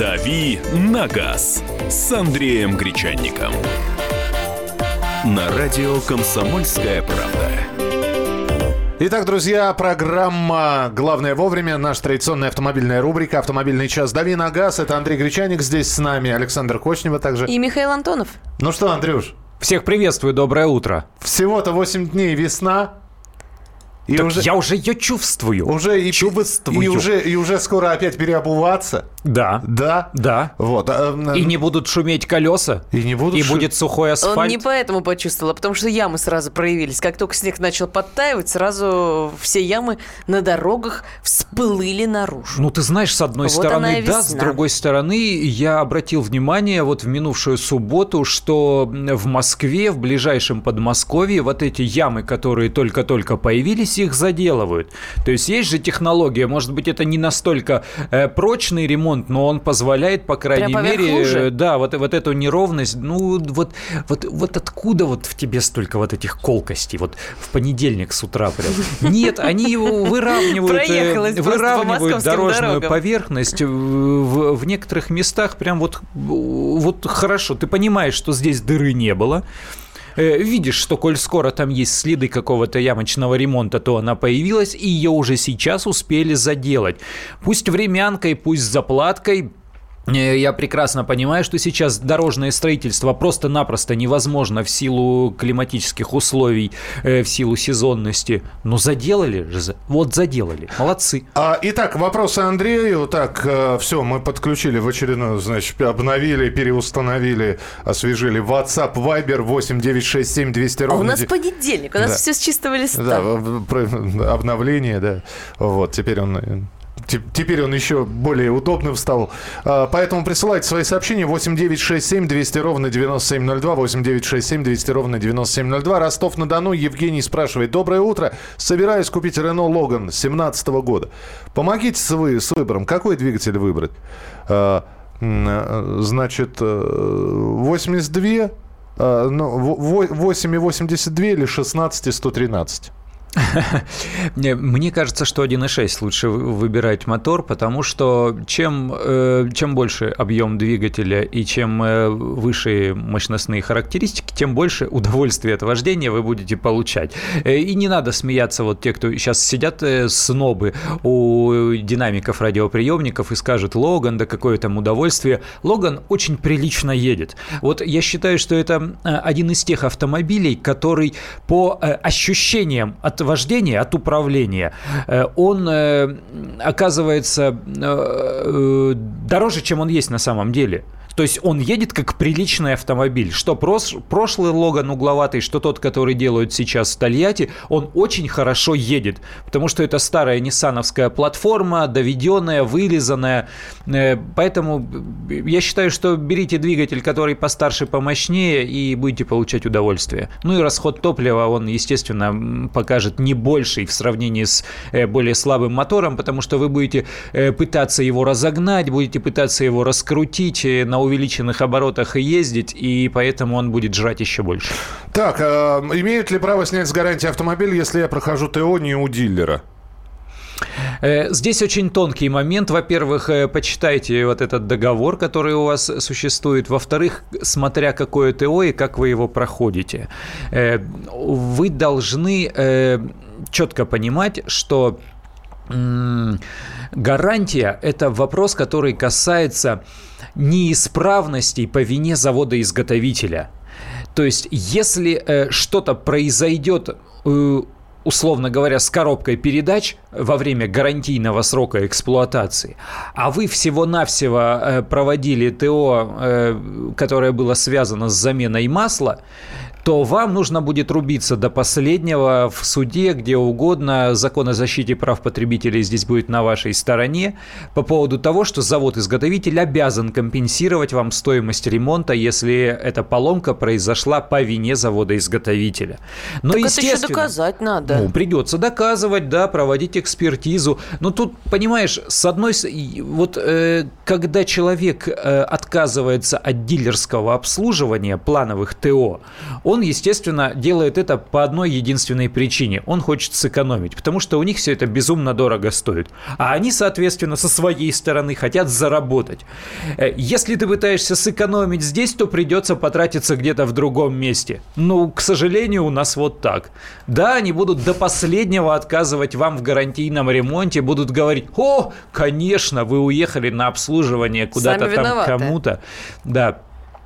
«Дави на газ» с Андреем Гречанником. На радио «Комсомольская правда». Итак, друзья, программа «Главное вовремя», наша традиционная автомобильная рубрика «Автомобильный час. Дави на газ». Это Андрей Гречаник здесь с нами, Александр Кочнева также. И Михаил Антонов. Ну что, Андрюш, Всех приветствую, доброе утро. всего-то 8 дней весна. И Так уже, я уже ее чувствую. уже, и, чувствую. и, уже, и уже скоро опять переобуваться. Да. Да? Да. Вот. а, И не будут шуметь колеса. И не будут И шу- будет сухой асфальт. Он не поэтому почувствовал, а потому что ямы сразу проявились. Как только снег начал подтаивать, сразу все ямы на дорогах всплыли наружу. Ну, ты знаешь, с одной Вот стороны, да, с другой стороны, я обратил внимание вот в минувшую субботу, что в Москве, в ближайшем Подмосковье, вот эти ямы, которые только-только появились, их заделывают. То есть есть же технология, может быть, это не настолько э, прочный ремонт, но он позволяет, по крайней поверх мере, лужи? э, да, вот, вот эту неровность, ну, вот, вот, вот откуда вот в тебе столько вот этих колкостей, вот в понедельник с утра прям. Нет, они его выравнивают, э, выравнивают дорожную дорогам. поверхность в, в некоторых местах прям вот, вот хорошо. Ты понимаешь, что здесь дыры не было. Э, Видишь, что коль скоро там есть следы какого-то ямочного ремонта, то она появилась, и ее уже сейчас успели заделать. Пусть времянкой, пусть заплаткой, я прекрасно понимаю, что сейчас дорожное строительство просто-напросто невозможно в силу климатических условий, э, в силу сезонности. Но заделали же, вот заделали, молодцы. А, итак, вопросы Андрею. Так, все, мы подключили в очередную, значит, обновили, переустановили, освежили WhatsApp, Viber 8967 200 А у ровно. нас де- понедельник, у нас Да. все с чистого листа. Да, обновление, да. Вот, теперь он... те- Теперь он еще более удобным стал. А, Поэтому присылайте свои сообщения 8967 200 ровно 9702, 8967 200 ровно 9702. Ростов-на-Дону. Евгений спрашивает. Доброе утро. Собираюсь купить Рено Логан 2017 года. Помогите с, вы, с выбором. Какой двигатель выбрать? А, э, Значит, э, 82, э, ну, во- во- 8,82 или 16 113? Не, Мне кажется, что 1.6 лучше вы- выбирать мотор, потому что чем, э, чем больше объем двигателя и чем э, выше мощностные характеристики, тем больше удовольствия от вождения вы будете получать. Э, И не надо смеяться, вот те, кто сейчас сидят снобы у динамиков радиоприемников и скажут, Логан, да какое там удовольствие. Логан очень прилично едет. Вот я считаю, что это один из тех автомобилей, который по ощущениям от вождения, от управления, э, он э, оказывается э, дороже, чем он есть на самом деле. То есть он едет как приличный автомобиль. Что прос- прошлый Логан угловатый, что тот, который делают сейчас в Тольятти, он очень хорошо едет. Потому что это старая ниссановская платформа, доведенная, вылизанная. Э, Поэтому я считаю, что берите двигатель, который постарше, помощнее, и будете получать удовольствие. Ну и расход топлива, он, естественно, покажет не больший в сравнении с э, более слабым мотором, потому что вы будете э, пытаться его разогнать, будете пытаться его раскрутить, э, на увеличенных оборотах ездить, и поэтому он будет жрать еще больше. Так, а, имеют ли право снять с гарантии автомобиль, если я прохожу ТО не у дилера? Э, Здесь очень тонкий момент. Во-первых, э, почитайте вот этот договор, который у вас существует. Во-вторых, смотря какое ТО и как вы его проходите. Э, Вы должны э, четко понимать, что гарантия – это вопрос, который касается неисправностей по вине завода-изготовителя. То есть, если э, что-то произойдет, э, условно говоря, с коробкой передач во время гарантийного срока эксплуатации, а вы всего-навсего э, проводили ТО, э, которое было связано с заменой масла, то вам нужно будет рубиться до последнего в суде, где угодно. Закон о защите прав потребителей здесь будет на вашей стороне по поводу того, что завод-изготовитель обязан компенсировать вам стоимость ремонта, если эта поломка произошла по вине завода-изготовителя. Но, так это еще естественно, доказать надо. ну, придется доказывать, да, проводить экспертизу. Но тут, понимаешь, с одной... Вот э, когда человек э, отказывается от дилерского обслуживания плановых ТО, Он, естественно, делает это по одной единственной причине. Он хочет сэкономить, потому что у них все это безумно дорого стоит. А они, соответственно, со своей стороны хотят заработать. Э, если ты пытаешься сэкономить здесь, то придется потратиться где-то в другом месте. Ну, к сожалению, у нас вот так. Да, они будут до последнего отказывать вам в гарантийном ремонте, будут говорить, о, конечно, вы уехали на обслуживание куда-то там кому-то. Да,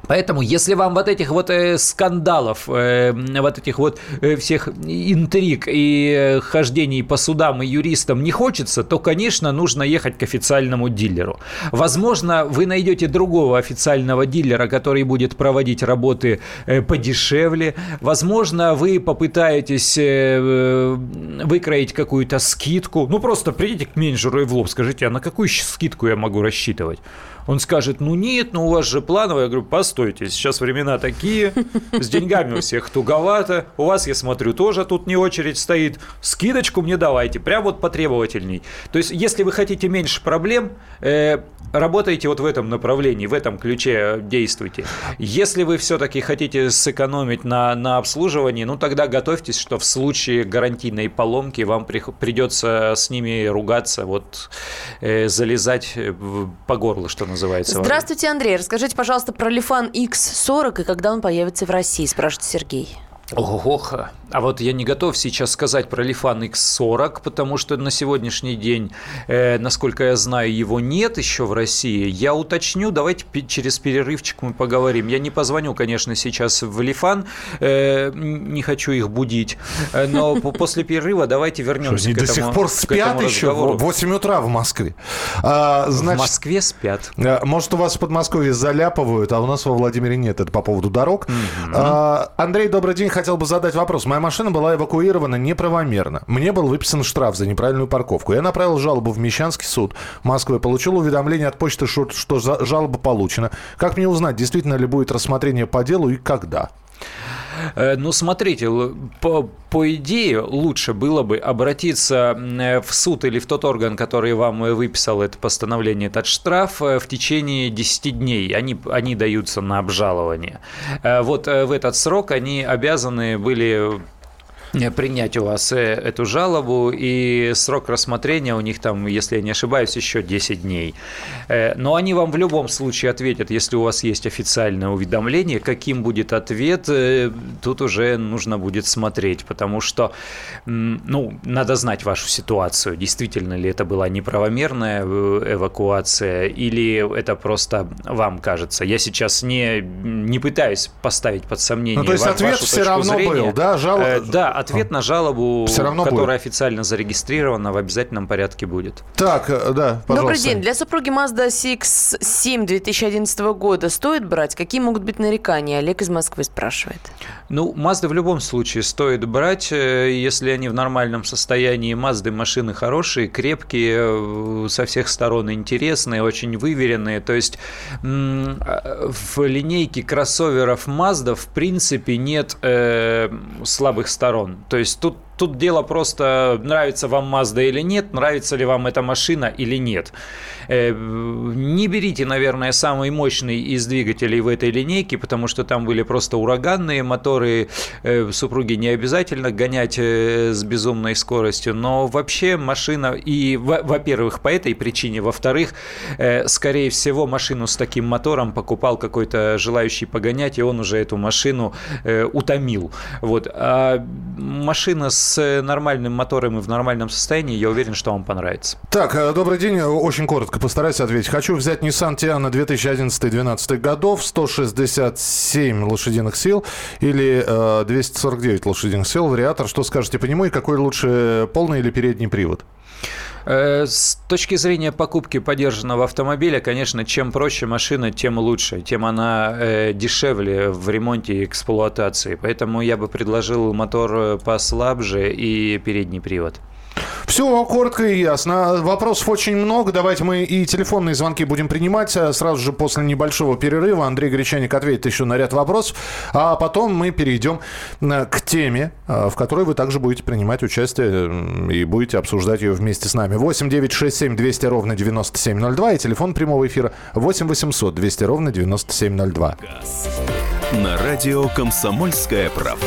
Поэтому, если вам вот этих вот э, скандалов, э, вот этих вот э, всех интриг и хождений по судам и юристам не хочется, то, конечно, нужно ехать к официальному дилеру. Возможно, вы найдете другого официального дилера, который будет проводить работы подешевле. Возможно, вы попытаетесь выкроить какую-то скидку. Ну, просто придите к менеджеру и в лоб скажите, а на какую скидку я могу рассчитывать? Он скажет, ну нет, ну у вас же плановая. Я говорю, постойте, сейчас времена такие, с деньгами у всех туговато, у вас, я смотрю, тоже тут не очередь стоит, скидочку мне давайте, прям вот потребовательней. То есть, если вы хотите меньше проблем, э, работайте вот в этом направлении, в этом ключе действуйте. Если вы все-таки хотите сэкономить на, на обслуживании, ну тогда готовьтесь, что в случае гарантийной поломки вам при, придется с ними ругаться, вот э, залезать э, по горлу, что называется. Здравствуйте, Андрей. Расскажите, пожалуйста, про Лифан X40 и когда он появится в России, спрашивает Сергей. Ох, а вот я не готов сейчас сказать про Лифан X40, потому что на сегодняшний день, э, насколько я знаю, его нет еще в России. Я уточню, давайте через перерывчик мы поговорим. Я не позвоню, конечно, сейчас в Лифан, э, не хочу их будить, э, но после перерыва давайте вернемся Что, к этому до сих пор спят еще в 8 утра в Москве. А, значит, в Москве спят. Э, может, у вас в Подмосковье заляпывают, а у нас во Владимире нет. Это по поводу дорог. Mm-hmm. А, Андрей, добрый день хотел бы задать вопрос. Моя машина была эвакуирована неправомерно. Мне был выписан штраф за неправильную парковку. Я направил жалобу в Мещанский суд Москвы. Получил уведомление от почты, что, жалоба получена. Как мне узнать, действительно ли будет рассмотрение по делу и когда? Э, ну, смотрите, по, по идее, лучше было бы обратиться в суд или в тот орган, который вам выписал это постановление, этот штраф э, в течение 10 дней. Они, они даются на обжалование. Э, вот в этот срок они обязаны были принять у вас э, эту жалобу, и срок рассмотрения у них там, если я не ошибаюсь, еще 10 дней. Э, но они вам в любом случае ответят, если у вас есть официальное уведомление, каким будет ответ, э, тут уже нужно будет смотреть, потому что, ну, надо знать вашу ситуацию, действительно ли это была неправомерная эвакуация, или это просто вам кажется. Я сейчас не, не пытаюсь поставить под сомнение ну, то есть ответ все равно зрения. был, да? Жал... Да, ответ на жалобу, Все равно которая будет. официально зарегистрирована, в обязательном порядке будет. Так, э, да, пожалуйста. Добрый день. Для супруги Mazda CX-7 2011 года стоит брать? Какие могут быть нарекания? Олег из Москвы спрашивает. Ну, Mazda в любом случае стоит брать, э, если они в нормальном состоянии. Mazda машины хорошие, крепкие, э, со всех сторон интересные, очень выверенные. То есть в линейке кроссоверов Mazda в принципе нет э, слабых сторон. То есть тут Тут дело просто, нравится вам Mazda или нет, нравится ли вам эта машина или нет. Э, не берите, наверное, самый мощный из двигателей в этой линейке, потому что там были просто ураганные моторы. Э, супруги не обязательно гонять э, с безумной скоростью, но вообще машина, и, во-первых, по этой причине, во-вторых, скорее всего, машину с таким мотором покупал какой-то желающий погонять, и он уже эту машину утомил. Вот. А машина с нормальным мотором и в нормальном состоянии, я уверен, что вам понравится. Так, добрый день. Очень коротко постараюсь ответить. Хочу взять Nissan Tiana 2011-2012 годов, 167 лошадиных сил или э, 249 лошадиных сил, вариатор. Что скажете по нему и какой лучше, полный или передний привод? Э, с точки зрения покупки подержанного автомобиля, конечно, чем проще машина, тем лучше, тем она э, дешевле в ремонте и эксплуатации. Поэтому я бы предложил мотор э, послабже и передний привод. Все коротко и ясно. Вопросов очень много. Давайте мы и телефонные звонки будем принимать. Э, сразу же после небольшого перерыва Андрей Гречаник ответит еще на ряд вопросов. А потом мы перейдем к теме, э, в которой вы также будете принимать участие и будете обсуждать ее вместе с нами. 8 9 6 7 200 ровно 9702 и телефон прямого эфира 8 800 200 ровно 9702. Газ. На радио «Комсомольская правда».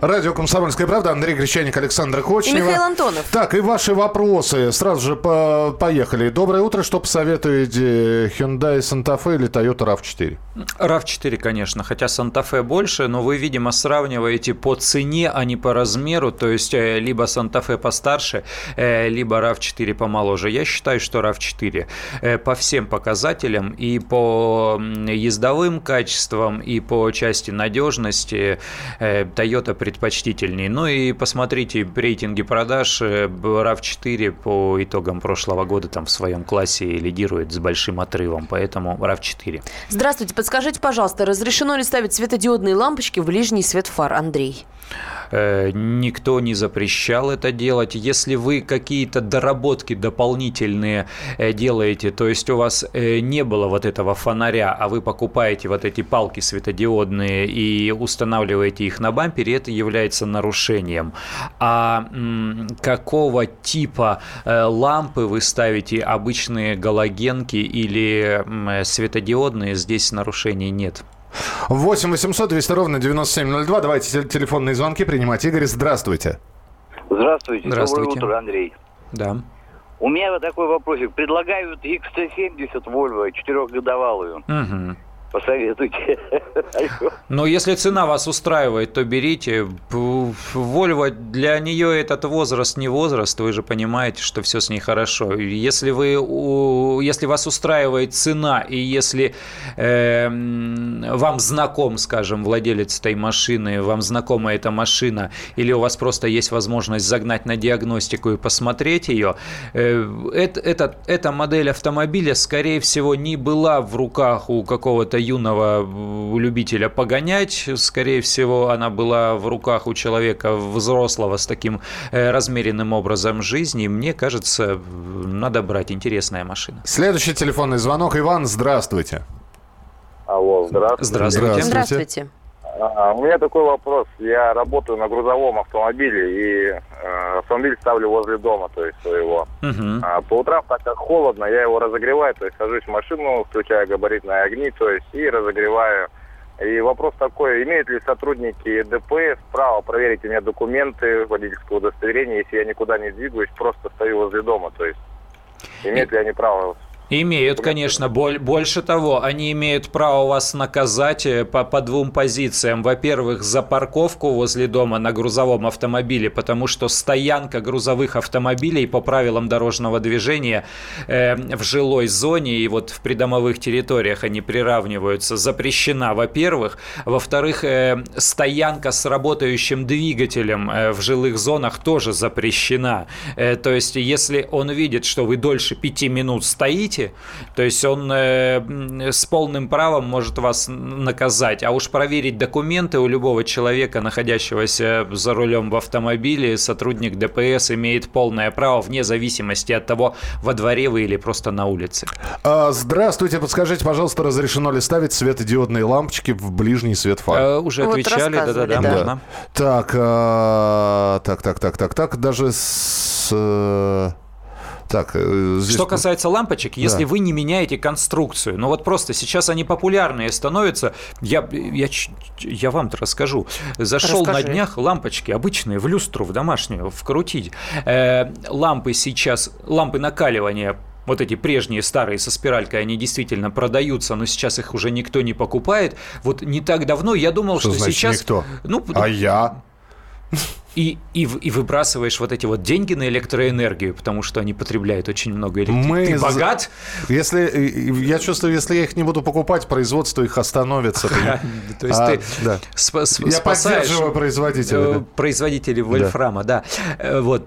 Радио «Комсомольская правда», Андрей Гречаник, Александр Кочнева. И Михаил Антонов. Так, и ваши вопросы. Сразу же по поехали. Доброе утро. Что посоветуете? Hyundai Santa Fe или Toyota RAV4? RAV4, конечно, хотя Santa-Fe больше, но вы, видимо, сравниваете по цене, а не по размеру, то есть э, либо Santa-Fe постарше, э, либо RAV4 помоложе. Я считаю, что RAV4 э, по всем показателям и по ездовым качествам, и по части надежности Toyota предпочтительнее. Ну и посмотрите рейтинги продаж, RAV4 по итогам прошлого года там в своем классе лидирует с большим отрывом, поэтому RAV4. Здравствуйте, подскажите, пожалуйста, разрешено ли ставить светодиодные лампочки в ближний свет фар, Андрей? Э, никто не запрещал это делать. Если вы какие-то доработки дополнительные э, делаете, то есть у вас э, не было вот этого фонаря, а вы покупаете вот эти палки светодиодные и устанавливаете их на бампере, это является нарушением. А какого типа лампы вы ставите, обычные галогенки или светодиодные, здесь нарушений нет. 8 800 200 ровно 9702. Давайте телефонные звонки принимать. Игорь, здравствуйте. Здравствуйте. Здравствуйте. Доброе утро, Андрей. Да. У меня вот такой вопросик. Предлагают XC70 Volvo, четырехгодовалую. Угу. Посоветуйте. Но если цена вас устраивает, то берите. Volvo, для нее этот возраст не возраст, вы же понимаете, что все с ней хорошо. Если, вы, если вас устраивает цена, и если э, вам знаком, скажем, владелец этой машины, вам знакома эта машина, или у вас просто есть возможность загнать на диагностику и посмотреть ее, э, это, это, эта модель автомобиля, скорее всего, не была в руках у какого-то юного любителя погонять. Скорее всего, она была в руках у человека взрослого с таким э, размеренным образом жизни. Мне кажется, надо брать интересная машина. Следующий телефонный звонок. Иван, здравствуйте. Алло, здравствуйте. Здравствуйте. Здравствуйте. А, у меня такой вопрос. Я работаю на грузовом автомобиле и э, автомобиль ставлю возле дома, то есть своего. Угу. А, по утрам, так как холодно, я его разогреваю, то есть сажусь в машину, включаю габаритные огни, то есть и разогреваю. И вопрос такой, имеют ли сотрудники ДПС право проверить у меня документы, водительское удостоверение, если я никуда не двигаюсь, просто стою возле дома, то есть имеют ли они право Имеют, конечно. Больше того, они имеют право вас наказать э, по, по двум позициям. Во-первых, за парковку возле дома на грузовом автомобиле, потому что стоянка грузовых автомобилей по правилам дорожного движения э, в жилой зоне и вот в придомовых территориях они приравниваются, запрещена, во-первых. Во-вторых, э, стоянка с работающим двигателем э, в жилых зонах тоже запрещена. Э, то есть, если он видит, что вы дольше пяти минут стоите, сути. То есть он э, с полным правом может вас наказать. А уж проверить документы у любого человека, находящегося за рулем в автомобиле, сотрудник ДПС имеет полное право вне зависимости от того, во дворе вы или просто на улице. А, здравствуйте, подскажите, пожалуйста, разрешено ли ставить светодиодные лампочки в ближний свет фар? А, уже вот отвечали, да-да-да. Да. Так, а, так, так, так, так, так, даже с... Так, э, здесь... Что касается лампочек, да. если вы не меняете конструкцию, ну вот просто сейчас они популярные становятся, я, я, я вам-то расскажу. Зашел Расскажи. на днях лампочки обычные в люстру, в домашнюю, вкрутить. Э, лампы сейчас, лампы накаливания вот эти прежние старые со спиралькой, они действительно продаются, но сейчас их уже никто не покупает. Вот не так давно я думал, что, что значит сейчас... Никто? Ну, а я? И, и, и выбрасываешь вот эти вот деньги на электроэнергию, потому что они потребляют очень много. Мы Ты богат? Если, я чувствую, если я их не буду покупать, производство их остановится. То есть ты Я поддерживаю производителей. Производителей вольфрама, да. Э, вот.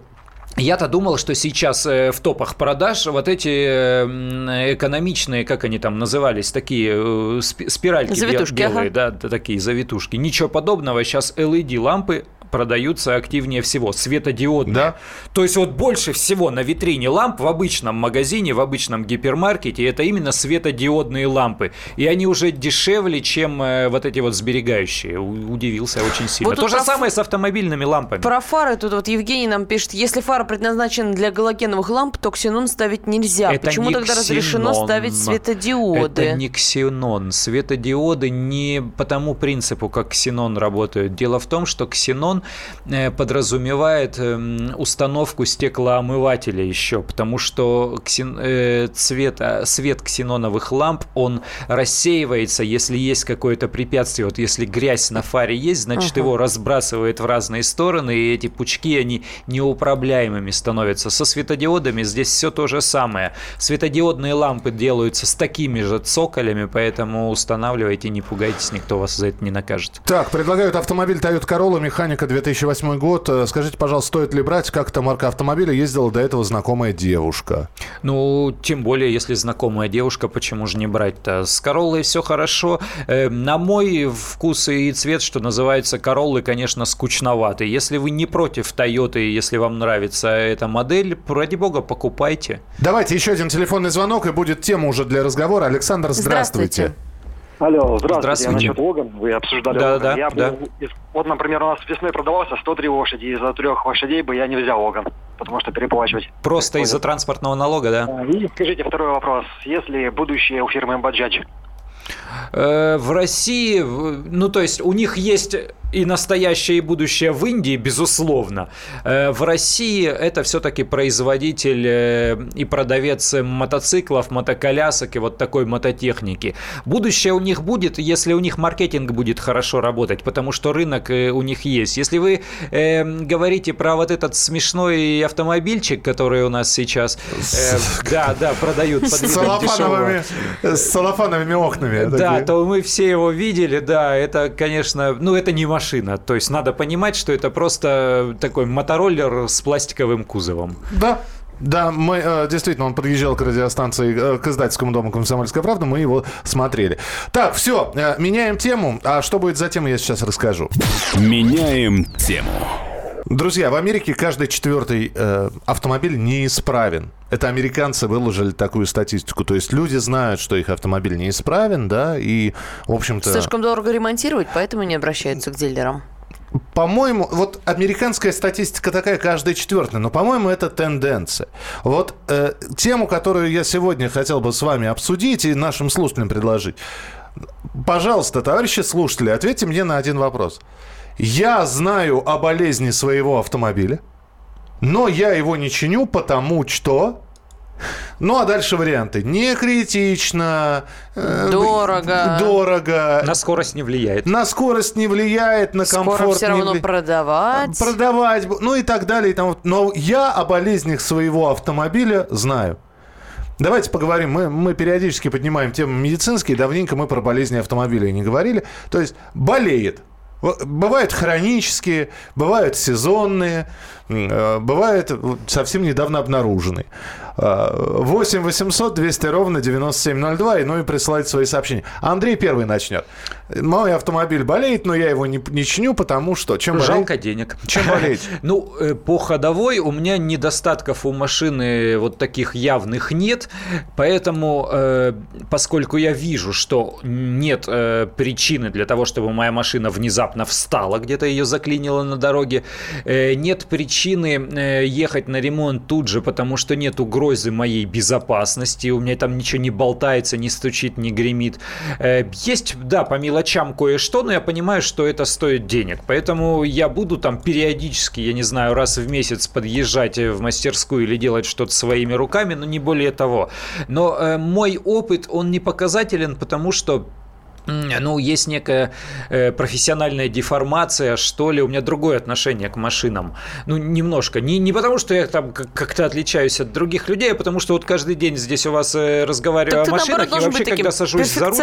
Я-то думал, что сейчас э, в топах продаж вот эти э, экономичные, как они там назывались, такие спиральки завитушки, белые, ага. да, такие завитушки. Ничего подобного. Сейчас LED-лампы продаются активнее всего, светодиодные. Да? То есть вот больше всего на витрине ламп в обычном магазине, в обычном гипермаркете это именно светодиодные лампы. И они уже дешевле, чем э, вот эти вот сберегающие. Удивился очень сильно. Вот То же самое с автомобильными лампами. Про фары тут вот Евгений нам пишет, если фара предназначена для галогеновых ламп, то ксенон ставить нельзя. Это Почему тогда ксенон. разрешено ставить светодиоды? Это не ксенон. Светодиоды не по тому принципу, как ксенон работает. Дело в том, что ксенон Э, подразумевает эм, установку стеклоомывателя еще, потому что ксен... Э, цвет, а, свет ксеноновых ламп, он рассеивается, если есть какое-то препятствие. Вот если грязь на фаре есть, значит, uh-huh. его разбрасывает в разные стороны, и эти пучки, они неуправляемыми становятся. Со светодиодами здесь все то же самое. Светодиодные лампы делаются с такими же цоколями, поэтому устанавливайте, не пугайтесь, никто вас за это не накажет. Так, предлагают автомобиль Toyota Corolla, механика 2008 год. Э, скажите, пожалуйста, стоит ли брать? Как это марка автомобиля? Ездила до этого знакомая девушка. Ну, тем более, если знакомая девушка, почему же не брать-то? С Короллой все хорошо. Э, на мой вкус и цвет, что называется, Короллы, конечно, скучноваты. Если вы не против Тойоты, если вам нравится эта модель, ради бога, покупайте. Давайте еще один телефонный звонок, и будет тема уже для разговора. Александр, здравствуйте. здравствуйте. Алло, здравствуйте. здравствуйте. Я насчет Логан. Вы обсуждали да, Логан. Да, я да. Был, вот, например, у нас весной продавался 103 лошади. Из-за трех лошадей бы я не взял Логан, потому что переплачивать. Просто из-за транспортного налога, да? И скажите второй вопрос. Если будущее у фирмы Баджач? Э, в России, ну то есть у них есть и настоящее, и будущее в Индии, безусловно. Э, в России это все-таки производитель э, и продавец мотоциклов, мотоколясок и вот такой мототехники. Будущее у них будет, если у них маркетинг будет хорошо работать, потому что рынок э, у них есть. Если вы э, говорите про вот этот смешной автомобильчик, который у нас сейчас, э, да, да, продают под салофановыми, с салофановыми окнами. Да, такие. то мы все его видели, да, это, конечно, ну это не машина машина. То есть надо понимать, что это просто такой мотороллер с пластиковым кузовом. Да, да, мы э, действительно, он подъезжал к радиостанции, э, к издательскому дому «Комсомольская правда», мы его смотрели. Так, все, э, меняем тему. А что будет за тему, я сейчас расскажу. Меняем тему. Друзья, в Америке каждый четвертый э, автомобиль неисправен. Это американцы выложили такую статистику. То есть люди знают, что их автомобиль неисправен, да, и, в общем-то... Слишком дорого ремонтировать, поэтому не обращаются к дилерам. По-моему, вот американская статистика такая каждый четвертый, но, по-моему, это тенденция. Вот э, тему, которую я сегодня хотел бы с вами обсудить и нашим слушателям предложить. Пожалуйста, товарищи слушатели, ответьте мне на один вопрос. Я знаю о болезни своего автомобиля, но я его не чиню, потому что... Ну, а дальше варианты. Не критично. Э, дорого. Дорого. На скорость не влияет. На скорость не влияет, на комфорт Скоро все равно вли... продавать. Продавать, ну и так далее. И там. Но я о болезнях своего автомобиля знаю. Давайте поговорим. Мы, мы периодически поднимаем темы медицинские. Давненько мы про болезни автомобиля не говорили. То есть болеет. Бывают хронические, бывают сезонные, э, бывают совсем недавно обнаруженные. 8 800 200 ровно 9702, и ну и присылать свои сообщения. Андрей первый начнет. Мой автомобиль болеет, но я его не, не чиню, потому что... Чем Жалко денег. Чем болеть? Ну, э, по ходовой у меня недостатков у машины вот таких явных нет, поэтому, э, поскольку я вижу, что нет э, причины для того, чтобы моя машина внезапно встала, где-то ее заклинило на дороге, нет причины ехать на ремонт тут же, потому что нет угрозы моей безопасности, у меня там ничего не болтается, не стучит, не гремит. Есть, да, по мелочам кое-что, но я понимаю, что это стоит денег. Поэтому я буду там периодически, я не знаю, раз в месяц подъезжать в мастерскую или делать что-то своими руками, но не более того. Но э, мой опыт, он не показателен, потому что ну, есть некая э, профессиональная деформация, что ли. У меня другое отношение к машинам. Ну, немножко. Не, не потому, что я там как-то отличаюсь от других людей, а потому что вот каждый день здесь у вас э, разговариваю так о машинах, наоборот, и вообще, быть когда сажусь за руль...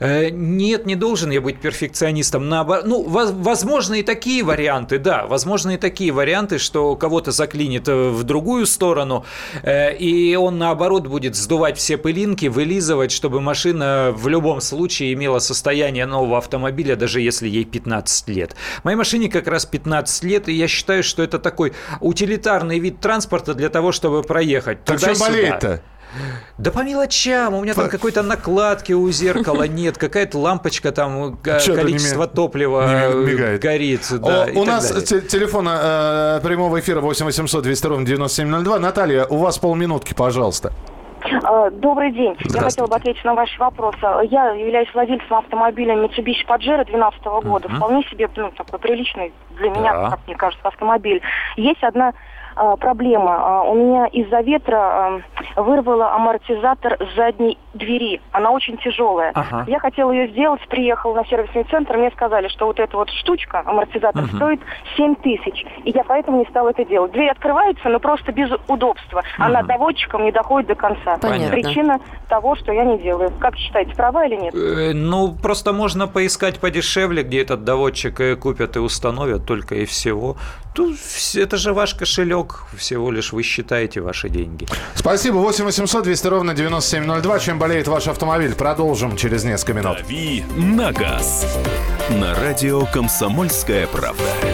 Э, нет, не должен я быть перфекционистом. Наоборот, ну, возможно, и такие варианты, да. Возможно, и такие варианты, что кого-то заклинит э, в другую сторону, э, и он, наоборот, будет сдувать все пылинки, вылизывать, чтобы машина в любом случае имела имела состояние нового автомобиля, даже если ей 15 лет. Моей машине как раз 15 лет, и я считаю, что это такой утилитарный вид транспорта для того, чтобы проехать. Так чем болеет-то? Да по мелочам. У меня там какой-то накладки у зеркала нет, какая-то лампочка там, количество топлива мигает. горит. У нас телефон э, прямого эфира 8 800 200 ровно 9702. Наталья, у вас полминутки, пожалуйста. А, добрый день. Я хотела бы ответить на ваши вопросы. Я являюсь владельцем автомобиля Mitsubishi Pajero 2012 года. Uh-huh. Вполне себе ну, такой приличный для меня, да. как мне кажется, автомобиль. Есть одна а, проблема. А, у меня из-за ветра а, вырвало амортизатор задней двери. Она очень тяжелая. Ага. Я хотела ее сделать, приехала на сервисный центр, мне сказали, что вот эта вот штучка, амортизатор, угу. стоит 7 тысяч. И я поэтому не стала это делать. Дверь открывается, но просто без удобства. Угу. Она доводчиком не доходит до конца. Понятно. Причина того, что я не делаю. Как считаете, права или нет? Э, ну, просто можно поискать подешевле, где этот доводчик э, купят и установят, только и всего. Тут это же ваш кошелек, всего лишь вы считаете ваши деньги. Спасибо. 8 800 200 ровно 9702. Чем болеет ваш автомобиль? Продолжим через несколько минут. Дави на газ. На радио «Комсомольская правда».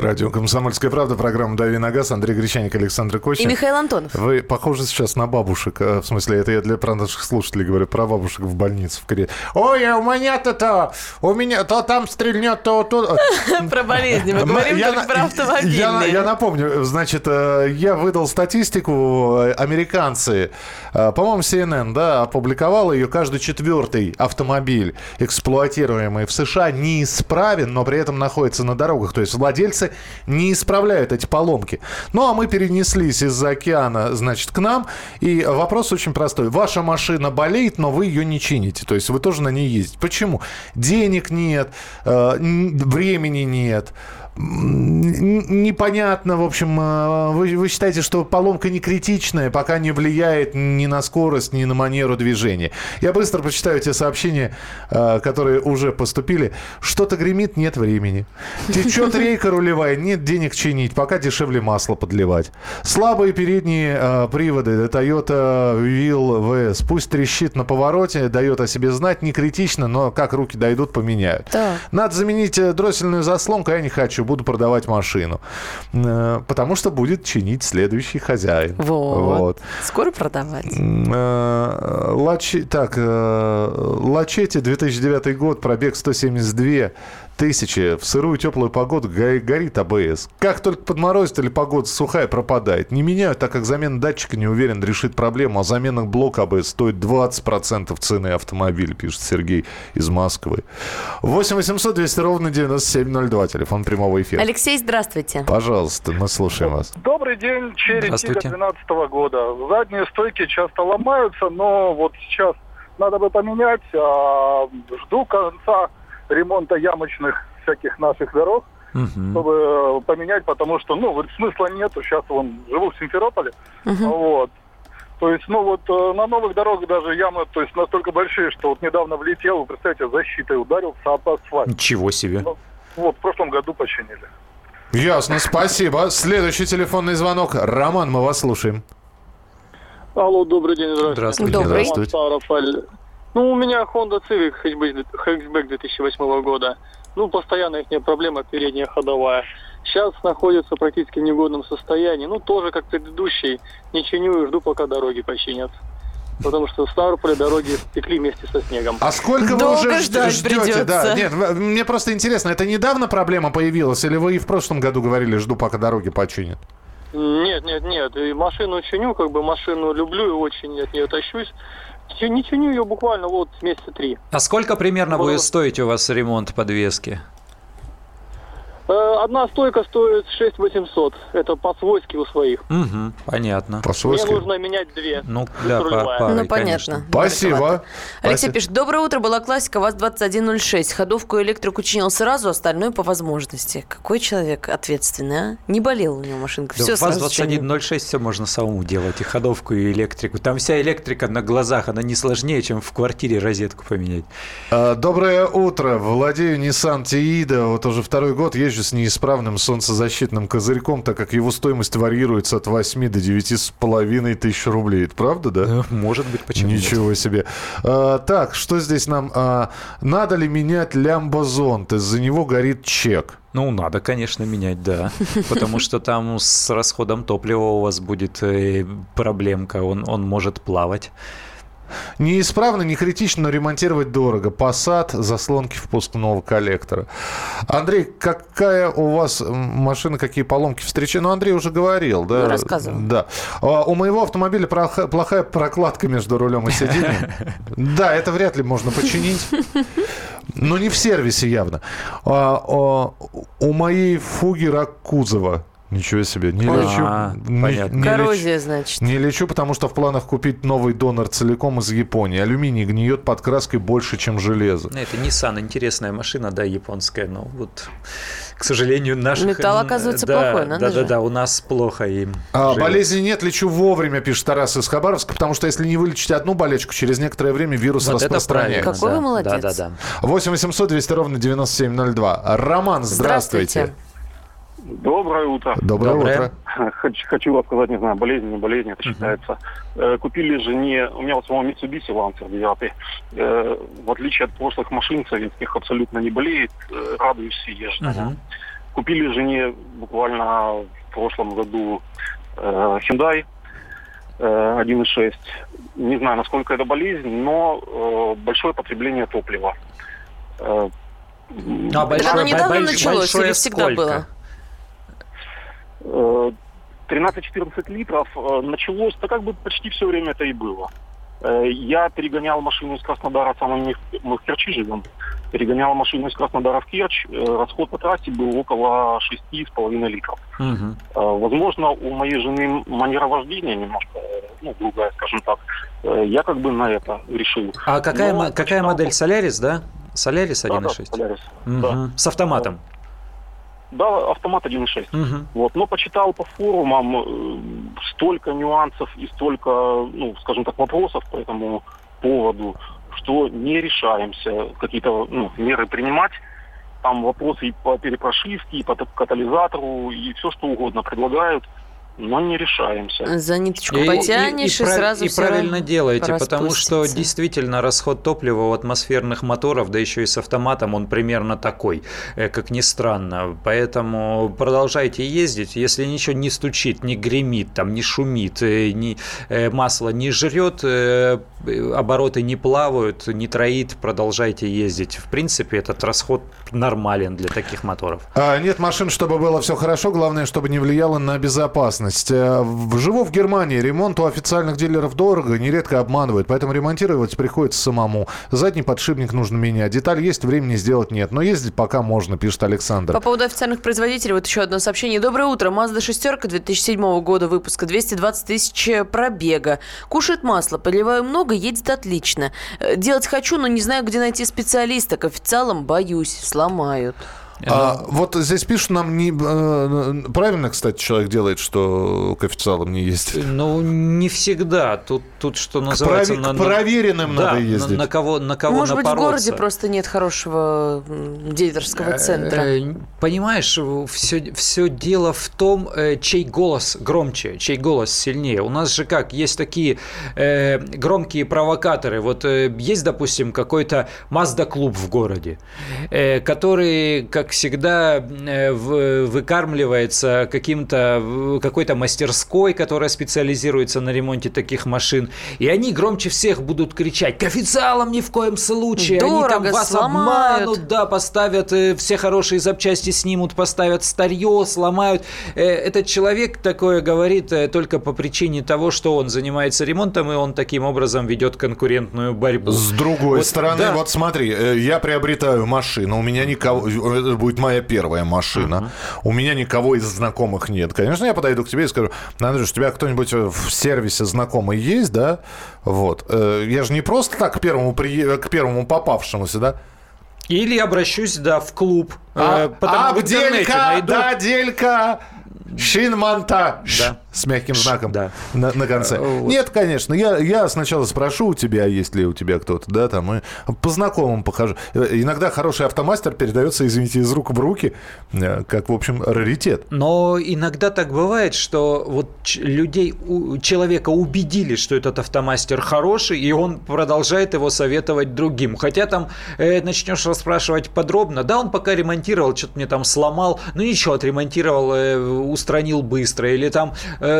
Радио «Комсомольская правда», программа «Дави на газ», Андрей Гречаник, Александр Костин. И Михаил Антонов. Вы похожи сейчас на бабушек, э, в смысле, это я для наших слушателей говорю, про бабушек в больнице в Корее. Ой, а у меня-то то, у меня то там стрельнет, то тут. Про болезни, мы говорим только про автомобильные. Я напомню, значит, э, я выдал статистику, э, американцы, по-моему, CNN, да, опубликовал ее, каждый четвертый автомобиль, эксплуатируемый в США, неисправен, но при этом находится на дорогах, то есть владельцы владельцы не исправляют эти поломки. Ну, а мы перенеслись из-за океана, значит, к нам. И вопрос очень простой. Ваша машина болеет, но вы ее не чините. То есть вы тоже на ней ездите. Почему? Денег нет, э, времени нет непонятно, в общем, э, вы, вы считаете, что поломка не критичная, пока не влияет ни на скорость, ни на манеру движения. Я быстро прочитаю те сообщения, э, которые уже поступили. Что-то гремит, нет времени. Течет рейка рулевая, нет денег чинить, пока дешевле масло подливать. Слабые передние э, приводы Toyota Will VS. Пусть трещит на повороте, дает о себе знать, не критично, но как руки дойдут, поменяют. Да. Надо заменить дроссельную заслонку, я не хочу буду продавать машину. Э, потому что будет чинить следующий хозяин. Вот. вот. Скоро продавать. Э, Лачи... Так, э, Лачете, 2009 год, пробег 172 тысячи в сырую теплую погоду горит АБС. Как только подморозит или погода сухая, пропадает. Не меняют, так как замена датчика не уверен решит проблему, а замена блока АБС стоит 20% цены автомобиля, пишет Сергей из Москвы. 8 800 200 ровно 9702, телефон прямого эфира. Алексей, здравствуйте. Пожалуйста, мы слушаем вас. Добрый день, Черри 2012 года. Задние стойки часто ломаются, но вот сейчас надо бы поменять. А, жду конца ремонта ямочных всяких наших дорог, угу. чтобы э, поменять, потому что, ну, вот смысла нету. Сейчас вон живу в Симферополе, угу. вот. То есть, ну вот э, на новых дорогах даже ямы, то есть настолько большие, что вот недавно влетел, вы представляете, защитой ударился об асфальт. Ничего себе. Ну, вот, в прошлом году починили. Ясно, спасибо. Следующий телефонный звонок. Роман, мы вас слушаем. Алло, добрый день, здравствуйте. Добрый. Роман Ставрополь. Ну, у меня Honda Civic хэтчбэк 2008 года. Ну, постоянно их проблема передняя ходовая. Сейчас находится практически в негодном состоянии. Ну, тоже как предыдущий. Не чиню и жду, пока дороги починят. Потому что в Ставрополе дороги стекли вместе со снегом. А сколько Долго вы уже ждать ждете? придется. Да, нет, мне просто интересно, это недавно проблема появилась, или вы и в прошлом году говорили, жду, пока дороги починят? Нет, нет, нет. И машину чиню, как бы машину люблю и очень от нее тащусь. Не чиню ее буквально вот месяца три. А сколько примерно Ну, будет стоить у вас ремонт подвески? Э, Одна стойка стоит 6 800. Это по-свойски у своих. Угу, понятно. Мне По-свойски. нужно менять две. Ну, да, по- парой, Ну, конечно. понятно. Спасибо. Далековато. Алексей Спасибо. пишет, доброе утро, была классика, ВАЗ-2106. Ходовку и электрику чинил сразу, остальное по возможности. Какой человек ответственный, а? Не болела у него машинка, Да, все в сразу чинил. ВАЗ-2106 все можно самому делать, и ходовку, и электрику. Там вся электрика на глазах, она не сложнее, чем в квартире розетку поменять. А, Доброе утро. Владею Nissan Tiida. Вот уже второй год езжу с неисправным солнцезащитным козырьком, так как его стоимость варьируется от 8 до 9 с половиной тысяч рублей. Это правда, да? Может быть, почему нет? Ничего себе. А, так, что здесь нам? А, надо ли менять лямбозонт? Из-за него горит чек. Ну, надо, конечно, менять, да. Потому что там с расходом топлива у вас будет э, проблемка. Он, он может плавать. Неисправно, не критично, но ремонтировать дорого. Посад, заслонки впускного коллектора. Андрей, какая у вас машина, какие поломки встречи? Ну, Андрей уже говорил, да? Ну, рассказывал. Да. А, У моего автомобиля плохая прокладка между рулем и сиденьем. Да, это вряд ли можно починить. Но не в сервисе явно. А, а, У моей фуги рак кузова. Ничего себе. Не лечу. А, не- понятно. не лечу. Коррозия, значит. Не лечу, потому что в планах купить новый донор целиком из Японии. Алюминий гниет под краской больше, чем железо. Ну, Это Nissan, интересная машина, да, японская, но вот, к сожалению, наших... Металл, оказывается, да, плохой, надо Да, же. да, да, у нас плохо им. А, болезни нет, лечу вовремя, пишет Тарас из Хабаровска, потому что если не вылечите одну болячку, через некоторое время вирус Вот распространяется. Какой да, вы молодец. Да, да, да. 8 800 200 ровно 9702. Роман, здравствуйте. Здравствуйте. Доброе утро. Доброе, Доброе. утро. Хочу, хочу рассказать, не знаю, болезнь, не болезнь, это считается. Э, купили жене, у меня вот самого Mitsubishi Lancer 9, э, в отличие от прошлых машин советских, абсолютно не болеет, э, радуюсь и езжу. Мгм. Купили жене буквально в прошлом году э, Hyundai э, 1.6. Не знаю, насколько это болезнь, но э, большое потребление топлива. Э, А большое- оно недавно больш- началось большое или всегда сколько? было? Э, 13-14 литров э, началось, да как бы почти все время это и было. Э, Я перегонял машину из Краснодара, сам мы в- Керчи живем, перегонял машину из Краснодара в Керчь, э, расход по трассе был около 6,5 литров. Э, Возможно, у моей жены манера вождения немножко, э, ну, другая, скажем так. Э, Я как бы на это решил. А какая, Но какая модель? Солярис, да? Солярис Да, да, 1.6? Polaris. Мгм. Да. С автоматом. Да, автомат 1.6. Мгм. Вот, но почитал по форумам э, столько нюансов и столько, ну, скажем так, вопросов по этому поводу, что не решаемся какие-то ну, меры принимать. Там вопросы и по перепрошивке, и по катализатору, и все что угодно предлагают, но не решаемся. За ниточку И- потянешь, и, прав- сразу и правильно делаете, потому что действительно расход топлива у атмосферных моторов, да еще и с автоматом, он примерно такой, э, как ни странно. Поэтому продолжайте ездить, если ничего не стучит, не гремит, там, не шумит, э, не, э, масло не жрет, обороты не плавают, не троит, продолжайте ездить. В принципе, этот расход нормален для таких моторов. А, нет машин, чтобы было все хорошо. Главное, чтобы не влияло на безопасность. Э, в- Живу в Германии. Ремонт у официальных дилеров дорого, нередко обманывают. Поэтому ремонтировать приходится самому. Задний подшипник нужно менять. Деталь есть, времени сделать нет. Но ездить пока можно, пишет Александр. По поводу официальных производителей, вот еще одно сообщение. Доброе утро. Mazda шестерка 2007 года выпуска, 220 тысяч пробега. Кушает масло, поливаю много, едет отлично. Э, Делать хочу, но не знаю, где найти специалиста. К официалам боюсь, сломают. А, вот здесь пишут нам, не, э, правильно, кстати, человек делает, что к официалам не ездит? Ну, не всегда. Тут, тут что называется... К, прови- на, к проверенным да, надо ездить. На, на кого, на кого Может напороться. быть, в городе просто нет хорошего дилерского центра. Э, Понимаешь, все, все дело в том, э, чей голос громче, чей голос сильнее. У нас же как, есть такие э, громкие провокаторы. Вот э, есть, допустим, какой-то Mazda-клуб в городе, э, который, как всегда, э, выкармливается каким-то, какой-то мастерской, которая специализируется на ремонте таких машин. И они громче всех будут кричать, к официалам ни в коем случае, Дорого, они там вас сломают. обманут, да, поставят э, все хорошие запчасти снимут, поставят старье, сломают. Э, Этот человек такое говорит только по причине того, что он занимается ремонтом, и он таким образом ведет конкурентную борьбу. С другой Вот, стороны, да. вот смотри, я приобретаю машину, у меня никого, это будет моя первая машина, у меня никого из знакомых нет. Конечно, я подойду к тебе и скажу, Андрюш, у тебя кто-нибудь в сервисе знакомый есть, да? Вот. Э, Я же не просто так к первому, при- к первому попавшемуся, да? Или обращусь, да, в клуб. А, э, в интернете Абделька, найду. да, Делька, Шинманта. Да. С мягким знаком Да. на, на конце. Вот. Нет, конечно. Я, я сначала спрошу у тебя, есть ли у тебя кто-то, да, там, и по знакомым покажу. Э, Иногда хороший автомастер передается, извините, из рук в руки, э, как, в общем, раритет. Но иногда так бывает, что вот людей, у- человека убедили, что этот автомастер хороший, и он продолжает его советовать другим. Хотя там э, начнешь расспрашивать подробно, да, он пока ремонтировал, что-то мне там сломал, ну ничего, отремонтировал, э, устранил быстро, или там,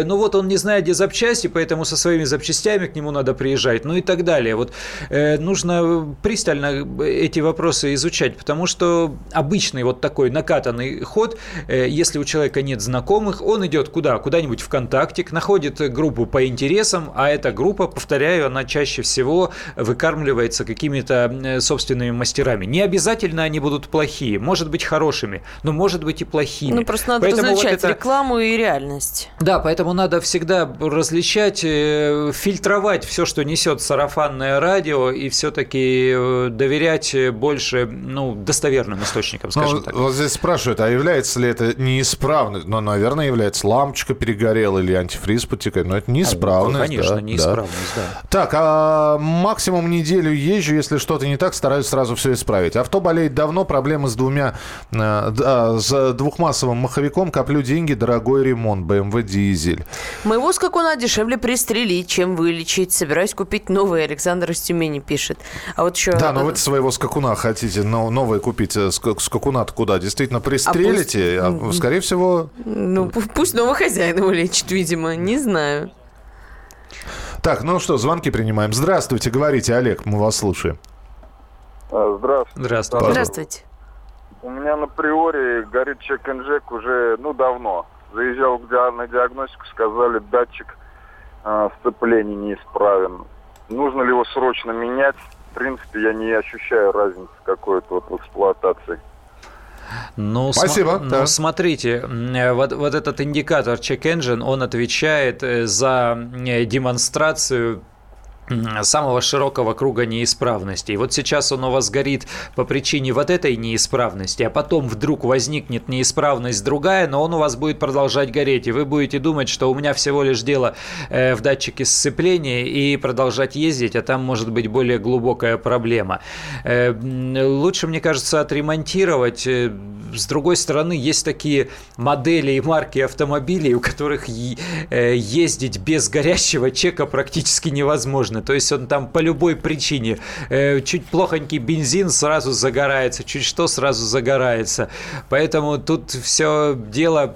ну вот он не знает, где запчасти, поэтому со своими запчастями к нему надо приезжать, ну и так далее. Вот э, нужно пристально эти вопросы изучать, потому что обычный вот такой накатанный ход, э, если у человека нет знакомых, он идет куда? Куда-нибудь ВКонтакте, находит группу по интересам, а эта группа, повторяю, она чаще всего выкармливается какими-то э, собственными мастерами. Не обязательно они будут плохие, может быть хорошими, но может быть и плохими. Ну, просто надо Поэтому вот различать это- рекламу и реальность. да, поэтому надо всегда различать, э, фильтровать все, что несет сарафанное радио, и все-таки э, доверять больше ну, достоверным источникам, скажем Ну, так. Вот здесь спрашивают, а является ли это неисправность? Ну, наверное, является. Лампочка перегорела или антифриз подтекает. Но это неисправность. Ну, конечно, да, неисправность, да. Так, а максимум неделю езжу, если что-то не так, стараюсь сразу все исправить. Авто болеет давно, проблемы с двумя, э, да, с двухмассовым маховиком, коплю деньги, дорогой ремонт, BMW дизель. Моего скакуна дешевле пристрелить, чем вылечить. Собираюсь купить новый, Александр из Тюмени пишет. А вот еще... Да, но вы своего скакуна хотите но, новое купить. э, ска- Скакуна-то куда? Действительно пристрелите? А пусть- скорее всего... Ну, пу- пусть новый хозяин его лечит, видимо, не знаю. Так, ну что, звонки принимаем. Здравствуйте, говорите, Олег, мы вас слушаем. А, Здравствуйте. Здравствуйте. Здравствуйте. У меня на приоре горит чек инжек уже, ну, давно. Заезжал на диагностику, сказали, датчик а, сцепления неисправен. Нужно ли его срочно менять? В принципе, я не ощущаю разницы какой-то вот в эксплуатации. Ну, Спасибо, см- да. ну, смотрите, э, вот, вот этот индикатор Check Engine, он отвечает э, за э, демонстрацию самого широкого круга неисправностей. Вот сейчас он у вас горит по причине вот этой неисправности, а потом вдруг возникнет неисправность другая, но он у вас будет продолжать гореть, и вы будете думать, что у меня всего лишь дело э, в датчике сцепления и продолжать ездить, а там может быть более глубокая проблема. Э, Лучше, мне кажется, отремонтировать. Э, С другой стороны, есть такие модели и марки автомобилей, у которых ездить без горящего чека практически невозможно. То есть он там по любой причине. э, Чуть плохонький бензин сразу загорается, чуть что сразу загорается. Поэтому тут все дело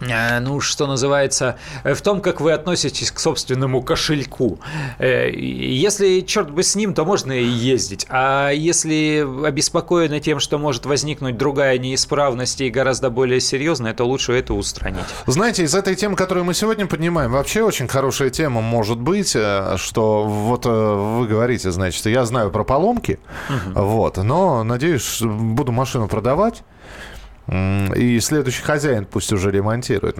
ну, что называется, э, в том, как вы относитесь к собственному кошельку. Э, Если черт бы с ним, то можно и ездить. А если обеспокоены тем, что может возникнуть другая неисправность и гораздо более серьезная, то лучше это устранить. Знаете, из этой темы, которую мы сегодня поднимаем, вообще очень хорошая тема может быть, э, что вот вы говорите, значит, я знаю про поломки, вот, но, надеюсь, буду машину продавать, И следующий хозяин пусть уже ремонтирует.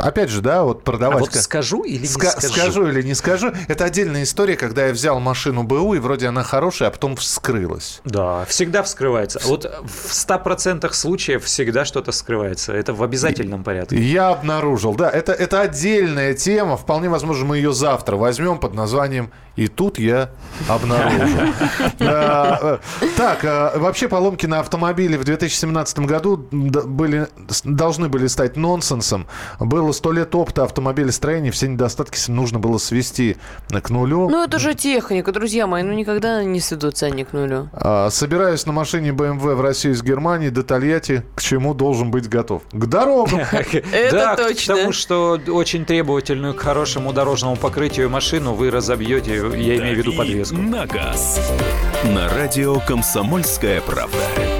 Опять же, да, вот продавать... А вот скажу или не Ска- скажу? Скажу или не скажу. Это отдельная история, когда я взял машину БУ, и вроде она хорошая, а потом вскрылась. Да, всегда вскрывается. Вот в 100% случаев всегда что-то скрывается. Это в обязательном порядке. Я обнаружил, да. Это, это отдельная тема. Вполне возможно, мы ее завтра возьмем под названием «И тут я обнаружил». Э, так, э, вообще поломки на автомобиле в 2017 году были, должны были стать нонсенсом. Было сто лет опыта автомобилестроения, все недостатки нужно было свести к нулю. Ну, это же техника, друзья мои, ну никогда не сведутся они к нулю. А, собираюсь на машине BMW в Россию из Германии до Тольятти, к чему должен быть готов? К дорогам! Это точно. Потому что очень требовательную к хорошему дорожному покрытию машину вы разобьете, я имею в виду подвеску. На газ. На радио «Комсомольская правда».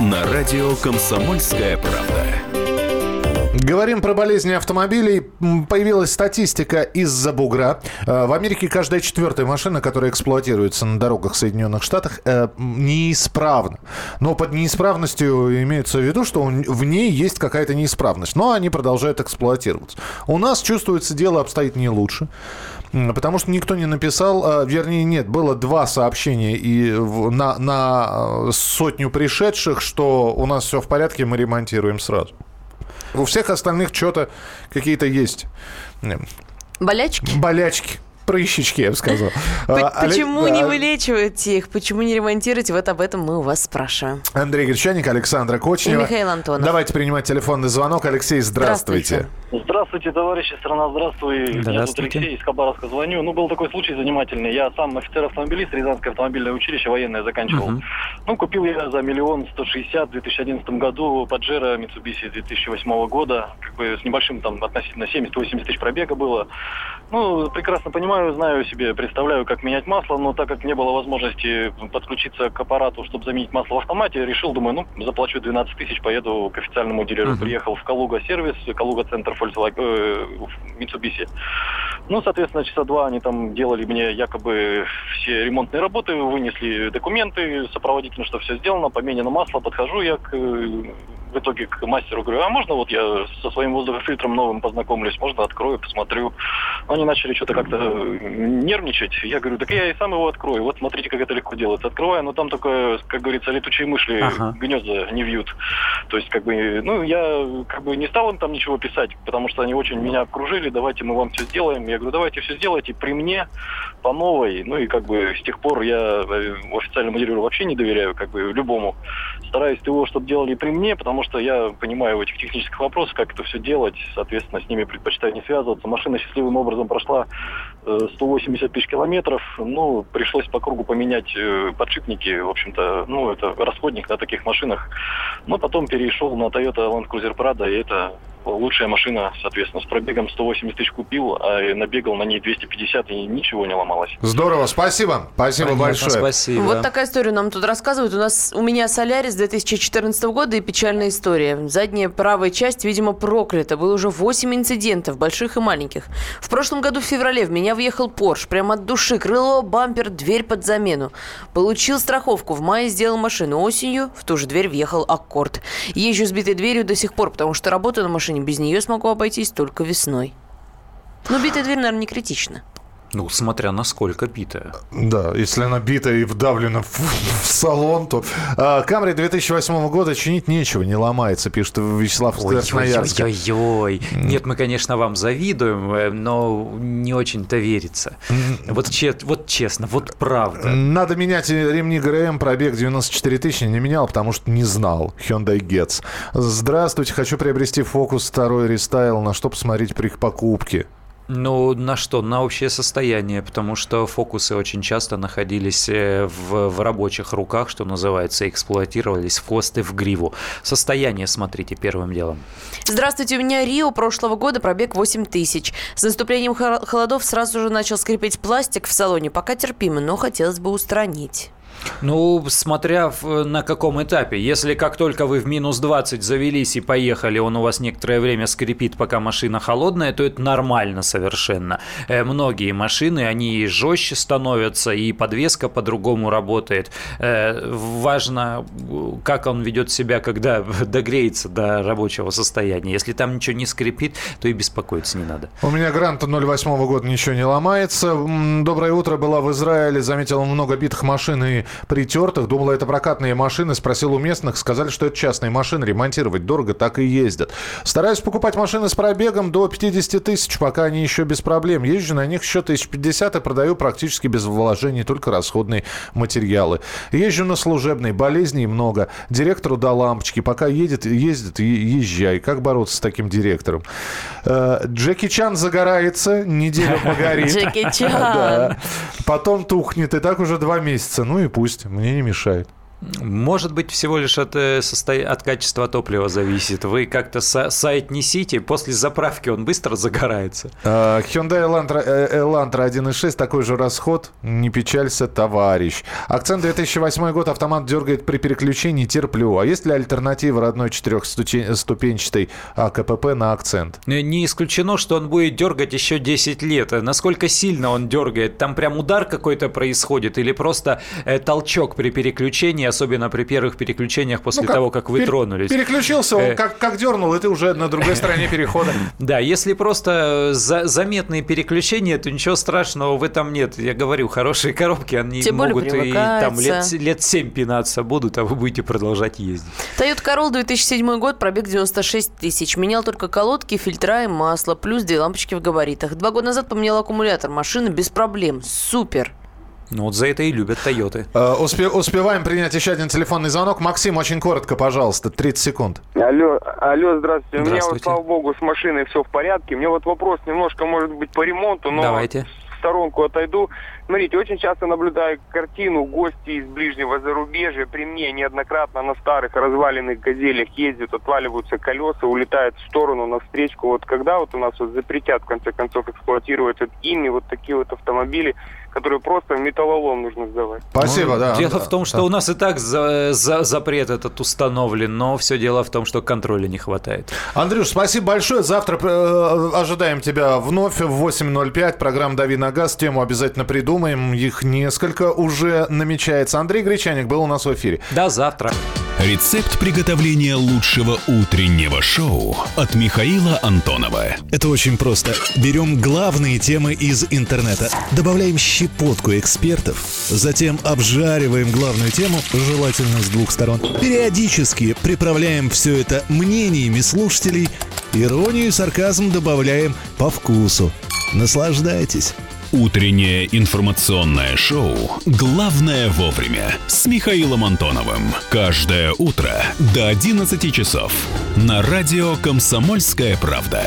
на радио «Комсомольская правда». Говорим про болезни автомобилей. Появилась статистика из-за бугра. Э, в Америке каждая четвертая машина, которая эксплуатируется на дорогах Соединенных Штатах, э, неисправна. Но под неисправностью имеется в виду, что в ней есть какая-то неисправность. Но они продолжают эксплуатироваться. У нас, чувствуется, дело обстоит не лучше. Потому что никто не написал, а, вернее, нет, было два сообщения и на, на а, сотню пришедших, что у нас все в порядке, мы ремонтируем сразу. У всех остальных что-то какие-то есть. Болячки? Болячки прыщички, я бы сказал. А, почему не вылечиваете их? Почему не ремонтируете? Вот об этом мы у вас спрашиваем. Андрей Гречаник, Александра Кочнева. И Михаил Антонов. Давайте принимать телефонный звонок. Алексей, здравствуйте. Здравствуйте, товарищи, страна, здравствуй. Здравствуйте. Я тут Алексей из Хабаровска звоню. Ну, был такой случай занимательный. Я сам офицер-автомобилист, Рязанское автомобильное училище, военное заканчивал. Ну, купил я за миллион сто шестьдесят в 2011 году Паджеро Mitsubishi 2008 года. Как бы с небольшим там относительно 70-80 тысяч пробега было. Ну, прекрасно понимаю, знаю себе, представляю, как менять масло, но так как не было возможности подключиться к аппарату, чтобы заменить масло в автомате, решил, думаю, ну, заплачу 12 тысяч, поеду к официальному дилеру. Uh-huh. Приехал в Калуга сервис, Калуга центр Volkswagen, э, Mitsubishi. Ну, соответственно, часа два они там делали мне якобы все ремонтные работы, вынесли документы, сопроводительно, что все сделано, поменено масло, подхожу я к в итоге к мастеру говорю, а можно вот я со своим воздухофильтром новым познакомлюсь, можно открою, посмотрю. Они начали что-то как-то нервничать. Я говорю, так я и сам его открою. Вот смотрите, как это легко делается. Открываю, но там только, как говорится, летучие мыши ага. гнезда не вьют. То есть, как бы, ну, я как бы не стал им там ничего писать, потому что они очень меня окружили, давайте мы вам все сделаем. Я говорю, давайте все сделайте при мне, по новой. Ну и как бы с тех пор я э, официальному дилеру вообще не доверяю, как бы любому. Стараюсь его, чтобы делали при мне, потому что я понимаю в этих технических вопросах, как это все делать. Соответственно, с ними предпочитаю не связываться. Машина счастливым образом прошла 180 э, тысяч километров. Ну, пришлось по кругу поменять э, подшипники. В общем-то, ну, это расходник на таких машинах. Но потом перешел на Toyota Land Cruiser Prado, и это лучшая машина, соответственно, с пробегом 180 тысяч купил, а набегал на ней 250 и ничего не ломалось. Здорово, спасибо, спасибо Понятно, большое. Спасибо. Вот такая история нам тут рассказывают. У нас у меня Солярис 2014 года и печальная история. Задняя правая часть, видимо, проклята. Было уже 8 инцидентов, больших и маленьких. В прошлом году в феврале в меня въехал Порш, прямо от души, крыло, бампер, дверь под замену. Получил страховку, в мае сделал машину. Осенью в ту же дверь въехал Аккорд. Езжу сбитой дверью до сих пор, потому что работаю на машине машине. Без нее смогу обойтись только весной. Но битая дверь, наверное, не критично. Ну, смотря насколько битая. Да, если она битая и вдавлена в, в салон, то... А, Камри 2008 года чинить нечего, не ломается, пишет Вячеслав Красноярск. Ой-ой-ой. Нет, мы, конечно, вам завидуем, э, но не очень-то верится. Вот, че, вот честно, вот правда. Надо менять ремни ГРМ, пробег 94 тысячи, не менял, потому что не знал. Hyundai Getz. Здравствуйте, хочу приобрести Focus второй рестайл, на что посмотреть при покупке? Ну, на что? На общее состояние, потому что фокусы очень часто находились э, в, в рабочих руках, что называется, эксплуатировались в хвост и в гриву. Состояние смотрите первым делом. Здравствуйте, у меня Рио прошлого года пробег 8 тысяч. С наступлением холодов сразу же начал скрипеть пластик в салоне, пока терпимо, но хотелось бы устранить. Ну, смотря в, на каком этапе. Если как только вы в минус 20 завелись и поехали, он у вас некоторое время скрипит, пока машина холодная, то это нормально совершенно. Э, многие машины, они жестче становятся, и подвеска по-другому работает. Э, важно, как он ведет себя, когда догреется до рабочего состояния. Если там ничего не скрипит, то и беспокоиться не надо. У меня Гранта 08 года ничего не ломается. Доброе утро, была в Израиле, заметил много битых машин и притертых. Думала, это прокатные машины. Спросил у местных. Сказали, что это частные машины. Ремонтировать дорого, так и ездят. Стараюсь покупать машины с пробегом до 50 тысяч, пока они еще без проблем. Езжу на них еще 1050 и продаю практически без вложений, только расходные материалы. Езжу на служебной, болезней много. Директору до лампочки. Пока едет, ездит, езжай. Как бороться с таким директором? Э, Джеки Чан загорается, неделю погорит. Джеки Чан. Потом тухнет, и так уже два месяца. Ну и пусть, мне не мешает. Может быть, всего лишь от, э, от качества топлива зависит. Вы как-то сайт несите, после заправки он быстро загорается. Uh, Hyundai Elantra, Elantra 1.6, такой же расход. Не печалься, товарищ. Акцент 2008 год. Автомат дергает при переключении, терплю. А есть ли альтернатива родной четырехступенчатой КПП на акцент? Не исключено, что он будет дергать еще 10 лет. Насколько сильно он дергает? Там прям удар какой-то происходит или просто э, толчок при переключении, особенно при первых переключениях после ну, того, как вы пер- тронулись. Переключился, он э... как, как дернул, и ты уже на другой стороне перехода. Да, если просто за, заметные переключения, то ничего страшного в этом нет. Я говорю, хорошие коробки, они Тем могут и там лет, лет 7 пинаться будут, а вы будете продолжать ездить. Toyota Corolla 2007 год, пробег 96 тысяч. Менял только колодки, фильтра и масло, плюс две лампочки в габаритах. Два года назад поменял аккумулятор машины без проблем. Супер. Ну вот за это и любят Тойоты. Uh, успе- успеваем принять еще один телефонный звонок. Максим, очень коротко, пожалуйста, 30 секунд. Алло, алло, здравствуйте. У меня вот, слава богу, с машиной все в порядке. Мне вот вопрос немножко, может быть, по ремонту, но Давайте. в сторонку отойду. Смотрите, очень часто наблюдаю картину, гости из ближнего зарубежья при мне неоднократно на старых разваленных газелях ездят, отваливаются колеса, улетают в сторону на встречку. Вот когда вот у нас вот запретят, в конце концов, эксплуатировать вот ими вот такие вот автомобили, которые просто в металлолом нужно сдавать. Спасибо, ну, да. Дело да, в том, что да. у нас и так за, за, запрет этот установлен, но все дело в том, что контроля не хватает. Андрюш, спасибо большое. Завтра э, ожидаем тебя вновь в 8.05. Программа «Дави на газ». Тему обязательно придумаем. Их несколько уже намечается. Андрей Гречаник был у нас в эфире. До завтра. Рецепт приготовления лучшего утреннего шоу от Михаила Антонова. Это очень просто. Берем главные темы из интернета, добавляем щепотку экспертов, затем обжариваем главную тему, желательно с двух сторон. Периодически приправляем все это мнениями слушателей, иронию и сарказм добавляем по вкусу. Наслаждайтесь. Утреннее информационное шоу «Главное вовремя» с Михаилом Антоновым. Каждое утро до 11 часов на радио «Комсомольская правда».